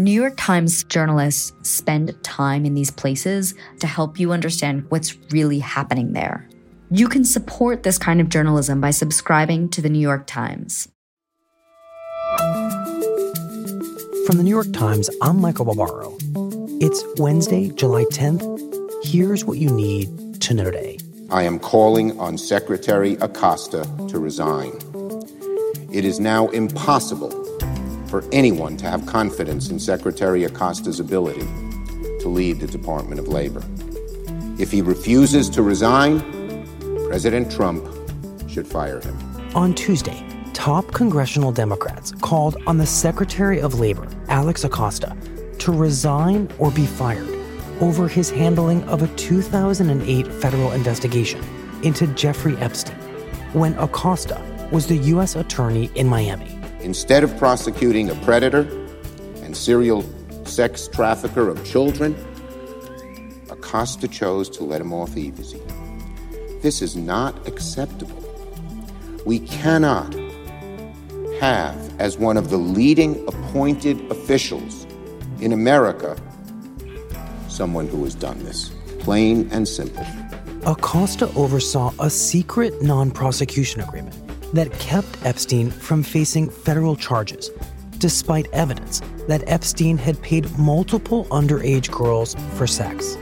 New York Times journalists spend time in these places to help you understand what's really happening there. You can support this kind of journalism by subscribing to the New York Times. From the New York Times, I'm Michael Barbaro. It's Wednesday, July 10th. Here's what you need to know today. I am calling on Secretary Acosta to resign. It is now impossible for anyone to have confidence in Secretary Acosta's ability to lead the Department of Labor. If he refuses to resign, President Trump should fire him. On Tuesday, top congressional Democrats called on the Secretary of Labor, Alex Acosta, to resign or be fired over his handling of a 2008 federal investigation into Jeffrey Epstein when Acosta was the U.S. Attorney in Miami. Instead of prosecuting a predator and serial sex trafficker of children, Acosta chose to let him off easy. This is not acceptable. We cannot have, as one of the leading appointed officials in America, someone who has done this. Plain and simple. Acosta oversaw a secret non prosecution agreement that kept Epstein from facing federal charges, despite evidence that Epstein had paid multiple underage girls for sex.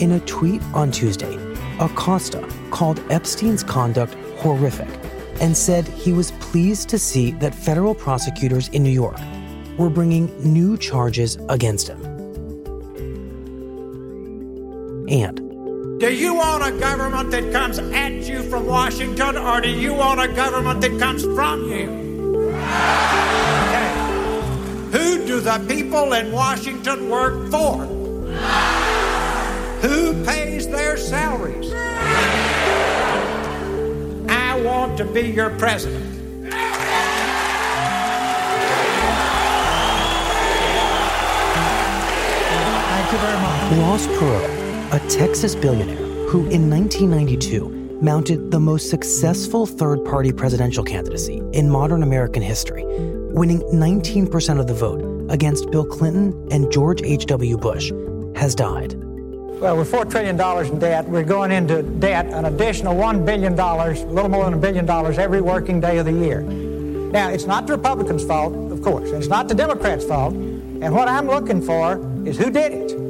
In a tweet on Tuesday, Acosta called Epstein's conduct horrific and said he was pleased to see that federal prosecutors in New York were bringing new charges against him. And do you want a government that comes at you from Washington, or do you want a government that comes from you? Okay. Who do the people in Washington work for? Who pays their salaries? I want to be your president. Thank you very much. Ross a Texas billionaire who in 1992 mounted the most successful third party presidential candidacy in modern American history, winning 19% of the vote against Bill Clinton and George H.W. Bush, has died. Well, with $4 trillion in debt, we're going into debt an additional $1 billion, a little more than a billion dollars every working day of the year. Now, it's not the Republicans' fault, of course. It's not the Democrats' fault. And what I'm looking for is who did it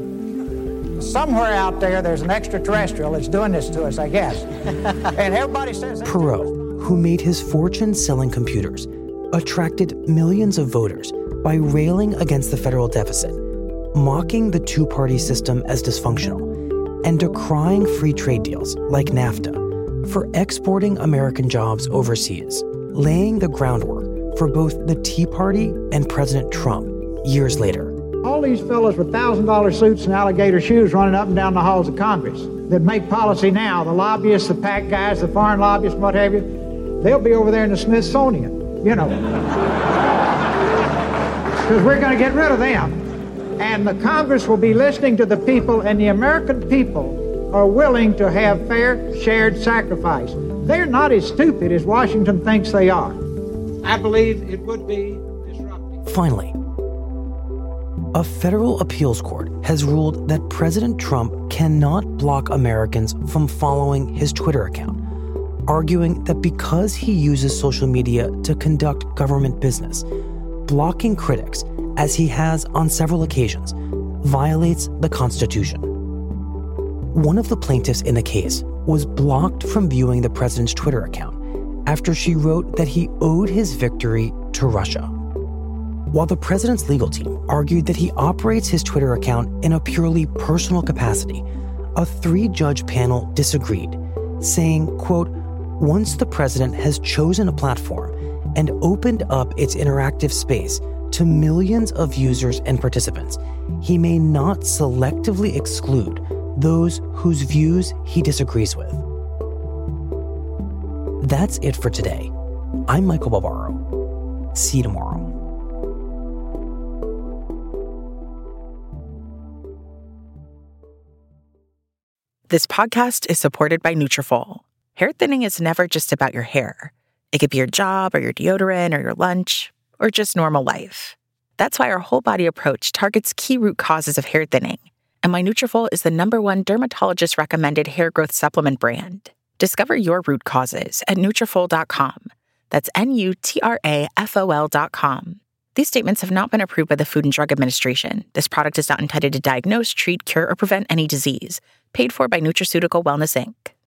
somewhere out there, there's an extraterrestrial that's doing this to us, I guess. and everybody says. Perot, who made his fortune selling computers, attracted millions of voters by railing against the federal deficit, mocking the two party system as dysfunctional, and decrying free trade deals like NAFTA for exporting American jobs overseas, laying the groundwork for both the Tea Party and President Trump years later. All these fellows with $1,000 suits and alligator shoes running up and down the halls of Congress that make policy now, the lobbyists, the PAC guys, the foreign lobbyists, what have you, they'll be over there in the Smithsonian, you know. Because we're going to get rid of them. And the Congress will be listening to the people, and the American people are willing to have fair, shared sacrifice. They're not as stupid as Washington thinks they are. I believe it would be disruptive. Finally, a federal appeals court has ruled that President Trump cannot block Americans from following his Twitter account, arguing that because he uses social media to conduct government business, blocking critics, as he has on several occasions, violates the Constitution. One of the plaintiffs in the case was blocked from viewing the president's Twitter account after she wrote that he owed his victory to Russia. While the president's legal team argued that he operates his Twitter account in a purely personal capacity, a three-judge panel disagreed, saying, quote, once the president has chosen a platform and opened up its interactive space to millions of users and participants, he may not selectively exclude those whose views he disagrees with. That's it for today. I'm Michael Barbaro. See you tomorrow. This podcast is supported by Nutrafol. Hair thinning is never just about your hair. It could be your job or your deodorant or your lunch or just normal life. That's why our whole body approach targets key root causes of hair thinning. And my Nutrafol is the number one dermatologist recommended hair growth supplement brand. Discover your root causes at Nutrafol.com. That's N-U-T-R-A-F-O-L.com. These statements have not been approved by the Food and Drug Administration. This product is not intended to diagnose, treat, cure, or prevent any disease. Paid for by Nutraceutical Wellness, Inc.